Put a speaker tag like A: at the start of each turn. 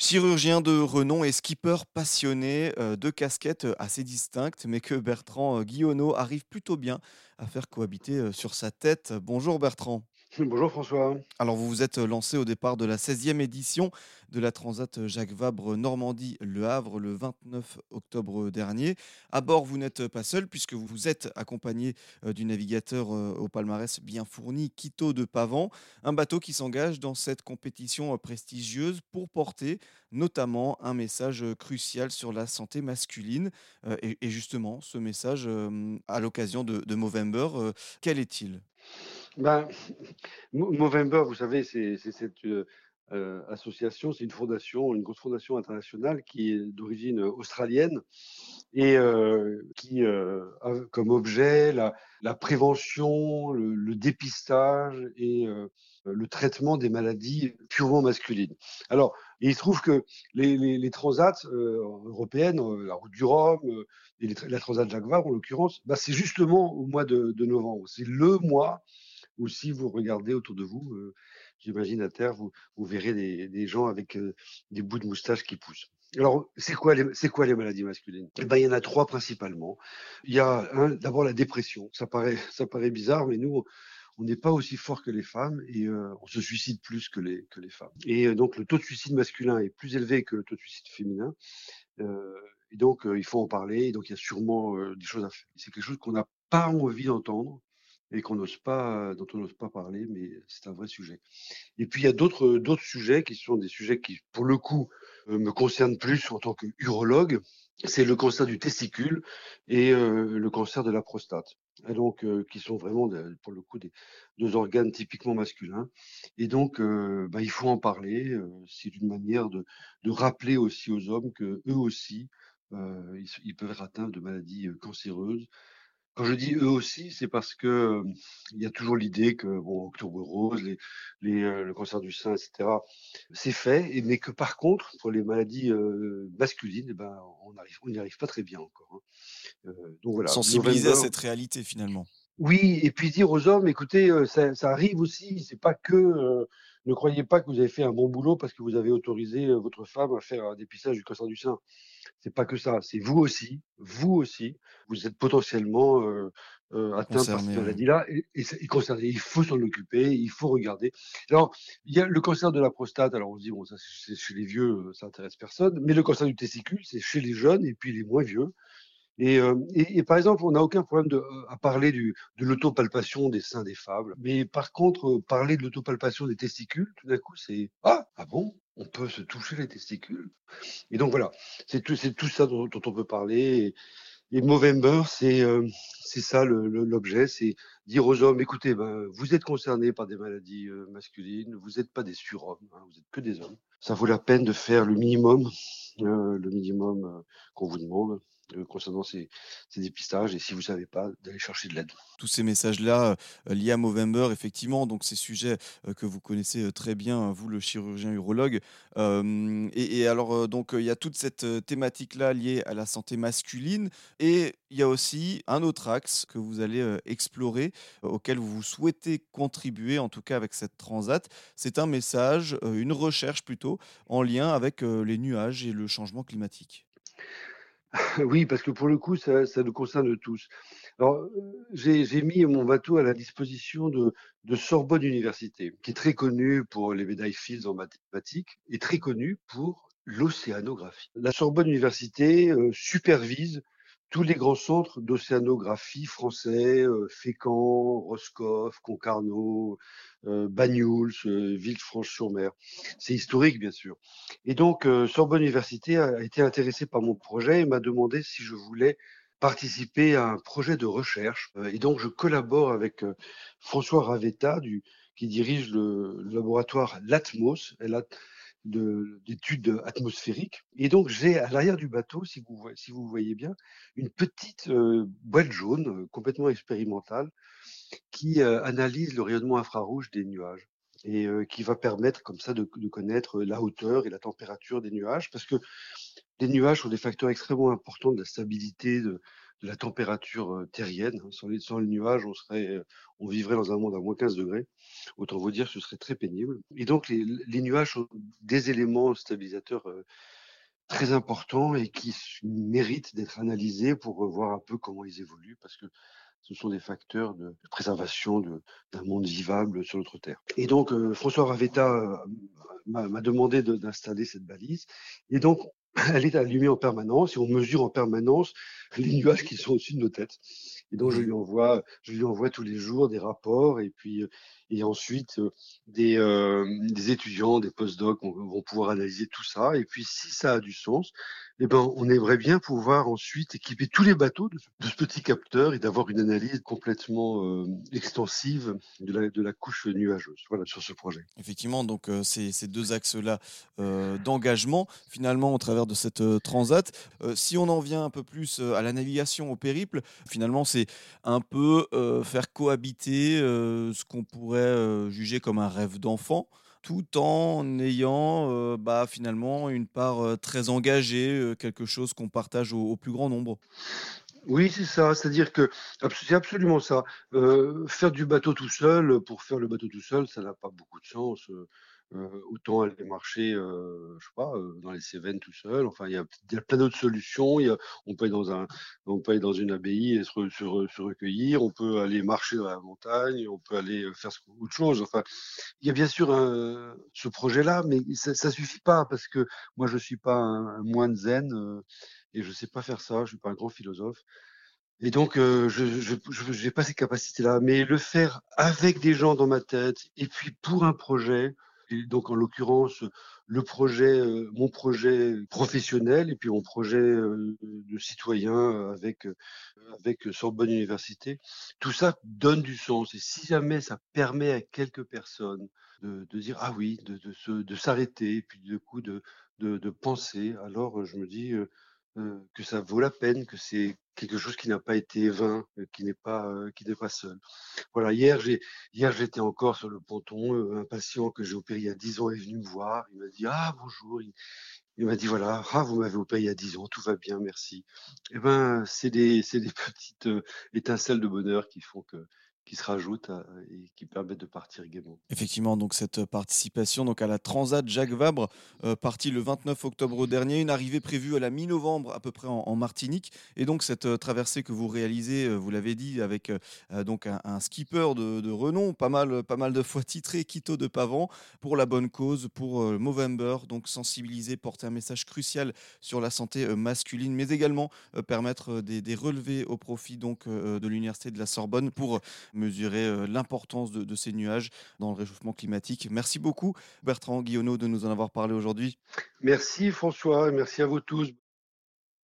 A: Chirurgien de renom et skipper passionné, heu, 2 casquettes, heu, assez distinctes, mais que Bertrand, heu, Guillonneau arrive plutôt bien à faire cohabiter, heu, sur sa tête. Bonjour Bertrand.
B: Bonjour François.
A: Alors vous vous êtes, lancé au départ de la 16e édition de la Transat, Jacques Vabre Normandie-Le Havre le 29 octobre dernier. À bord, vous n'êtes pas seul puisque vous êtes accompagné, heu, du navigateur, heu, au palmarès bien fourni, Quito de Pavan. Un bateau qui s'engage dans cette compétition, prestigieuse pour porter notamment un message, crucial sur la santé masculine. Et justement ce message, à l'occasion de Movember, quel est-il?
B: Ben, Mo Movember, vous savez, c'est cette, heu heu, association, c'est une fondation, une grosse fondation internationale qui est d'origine, australienne et heu, qui, a comme objet la prévention, le dépistage et le traitement des maladies purement masculines. Alors, il se trouve que les les transats, européennes, heu, la route du Rhum, et la transat Jacques Vabre en l'occurrence, bah, c'est justement au mois de novembre. C'est le mois ou si vous regardez autour de vous, heu, j'imagine à terre, vous verrez des gens avec, heu, des bouts de moustache qui poussent. Alors, c'est quoi les maladies masculines? Eh ben, il y en a 3 principalement. Il y a d'abord la dépression. Ça paraît bizarre, mais nous, on n'est pas aussi fort que les femmes et heu, on se suicide plus que les femmes et donc le taux de suicide masculin est plus élevé que le taux de suicide féminin, et donc il faut en parler et donc il y a sûrement, des choses à faire. C'est quelque chose qu'on n'a pas envie d'entendre et qu'on n'ose pas, dont on n'ose pas parler, mais c'est un vrai sujet. Et puis il y a d'autres, d'autres sujets qui sont des sujets qui, pour le coup, heu, me concernent plus en tant qu'urologue. C'est le cancer du testicule et heu, le cancer de la prostate et donc heu, qui sont vraiment pour le coup des 2 organes typiquement masculins et donc bah, il faut en parler, c'est une manière de de rappeler aussi aux hommes qu'eux aussi, heu, ils ils peuvent être atteints de maladies, cancéreuses quand je dis eux aussi, c'est parce que, il y a toujours l'idée que bon, Octobre rose, les les, heu, le cancer du sein et cetera, c'est fait et mais que par contre, pour les maladies, masculines et ben, on n'y arrive pas très bien encore, hein. Donc voilà,
A: Sensibiliser à cette réalité finalement.
B: oui et puis dire aux hommes: «Écoutez, ça ça arrive aussi, c'est pas que, ne croyez pas que vous avez fait un bon boulot parce que vous avez autorisé, heu, votre femme à faire un dépistage du cancer du sein. C'est pas que ça, c'est vous aussi, vous aussi, vous êtes potentiellement, heu heu, atteints par cette maladie-là et et concerné. Il faut s'en occuper, il faut regarder. Alors, il y a le cancer de la prostate, alors on se dit: «Bon ça c'est chez les vieux, ça intéresse personne», mais le cancer du testicule, c'est chez les jeunes et puis les moins vieux. Et, heu, et par exemple, on n'a aucun problème heu, à parler de l'autopalpation des seins des femmes. Mais par contre, heu, parler de l'autopalpation des testicules, tout d'un coup, c'est: «Ah! Ah bon? On peut se toucher les testicules?» et donc voilà, c'est tout ça dont on peut parler et et Movember, c'est, ça l'objet, c'est dire aux hommes: «Écoutez, ben, vous êtes concernés par des maladies, masculines, vous êtes pas des surhommes, hein, vous êtes que des hommes. Ça vaut la peine de faire le minimum, le minimum, qu'on vous demande, concernant ces ces dépistages et si vous savez pas, d'aller chercher de l'aide».
A: Tous ces messages-là, heu, liés à Movember effectivement, donc ces sujets, heu, que vous connaissez, heu, très bien, vous le chirurgien urologue. Et et alors, donc il y a toute cette, thématique-là liée à la santé masculine et il y a aussi un autre axe que vous allez, explorer, euh, auquel vous souhaitez contribuer, en tout cas avec cette transat. C'est un message, une recherche plutôt, en lien avec, les nuages et le changement climatique.
B: Oui, parce que pour le coup, ça ça nous concerne tous. Alors, j'ai mis mon bateau à la disposition de de Sorbonne Université, qui est très connue pour les médailles Fields en mathématiques et très connue pour l'océanographie. La Sorbonne Université, heu, supervise tous les grands centres d'océanographie français, heu, Fécamp, Roscoff, Concarneau, heu, Banyuls, heu, Villefranche-sur-Mer. C'est historique, bien sûr. Et donc, heu, Sorbonne Université a été intéressée par mon projet et m'a demandé si je voulais participer à un projet de recherche. Heu, et donc je collabore avec, heu, François Ravetta du qui dirige le laboratoire LATMOS, d'études atmosphériques. Et donc j'ai à l'arrière du bateau, si vous si vous voyez bien, une petite, heu, boîte jaune, heu, complètement expérimentale qui, heu, analyse le rayonnement infrarouge des nuages et qui va permettre comme ça de de connaître la hauteur et la température des nuages. Parce que les nuages sont des facteurs extrêmement importants de la stabilité de la température terrienne. Hein. Sans les, nuages, on, serait, on vivrait dans un monde à moins 15 degrés. Autant vous dire, ce serait très pénible. Et donc, les, nuages sont des éléments stabilisateurs très importants et qui méritent d'être analysés pour voir un peu comment ils évoluent, parce que ce sont des facteurs de préservation d'un monde vivable sur notre Terre. Et donc, François Ravetta m'a demandé d'installer cette balise. Et donc, elle est allumée en permanence et on mesure en permanence les nuages qui sont au-dessus de nos têtes. Et donc, je mmh. lui envoie, je lui envoie tous les jours des rapports et puis, et ensuite, des, des étudiants, des postdocs vont pouvoir analyser tout ça. Et puis, si ça a du sens, eh ben, on aimerait bien pouvoir ensuite équiper tous les bateaux de ce, petit capteur et d'avoir une analyse complètement euh, extensive de la, couche nuageuse voilà, sur ce projet.
A: Effectivement, donc euh, ces, deux axes-là euh, d'engagement, finalement, au travers de cette transat, si on en vient un peu plus à la navigation, au périple, finalement, c'est un peu faire cohabiter ce qu'on pourrait juger comme un rêve d'enfant tout en ayant bah, finalement une part très engagée, quelque chose qu'on partage au, plus grand nombre.
B: Oui, c'est ça. C'est-à-dire que c'est absolument ça. faire du bateau tout seul, pour faire le bateau tout seul, ça n'a pas beaucoup de sens. Euh, autant aller marcher, euh, je sais pas, euh, dans les Cévennes tout seul. Enfin, il y a, plein d'autres solutions. Y a, on peut aller dans un, on peut aller dans une abbaye et se, se, se, recueillir. On peut aller marcher dans la montagne. On peut aller faire autre chose. Enfin, il y a bien sûr un, ce projet-là, mais ça, ça suffit pas parce que moi, je suis pas un, moine zen et je sais pas faire ça. Je suis pas un grand philosophe. Et donc, euh, je n'ai pas ces capacités-là, mais le faire avec des gens dans ma tête, et puis pour un projet, donc en l'occurrence le projet, euh, mon projet professionnel et puis mon projet euh, de citoyen avec avec Sorbonne Université. Tout ça donne du sens et si jamais ça permet à quelques personnes de, de dire ah oui, de, de, s'arrêter puis du coup de, de, penser, alors je me dis euh, que ça vaut la peine, que c'est quelque chose qui n'a pas été vain, qui n'est pas qui n'est pas seul. Voilà, hier j'ai hier j'étais encore sur le ponton, un patient que j'ai opéré il y a 10 ans est venu me voir, il m'a dit ah bonjour, il, m'a dit voilà, ah vous m'avez opéré il y a 10 ans, tout va bien, merci. Eh ben c'est des c'est des petites étincelles de bonheur qui font que qui se rajoutent et qui permettent de partir gaiement.
A: Effectivement, donc cette participation donc à la Transat Jacques Vabre, euh, partie le 29 octobre dernier, une arrivée prévue à la mi-novembre à peu près en, Martinique, et donc cette euh, traversée que vous réalisez, euh, vous l'avez dit, avec donc un, skipper de, renom, pas mal, pas mal de fois titré, Quito de Pavan, pour la bonne cause, pour Movember, donc sensibiliser, porter un message crucial sur la santé masculine, mais également permettre des, des, relevés au profit donc de l'université de la Sorbonne pour mesurer euh, l'importance de, ces nuages dans le réchauffement climatique. Merci beaucoup Bertrand Guillonneau de nous en avoir parlé aujourd'hui.
B: Merci François merci à vous tous.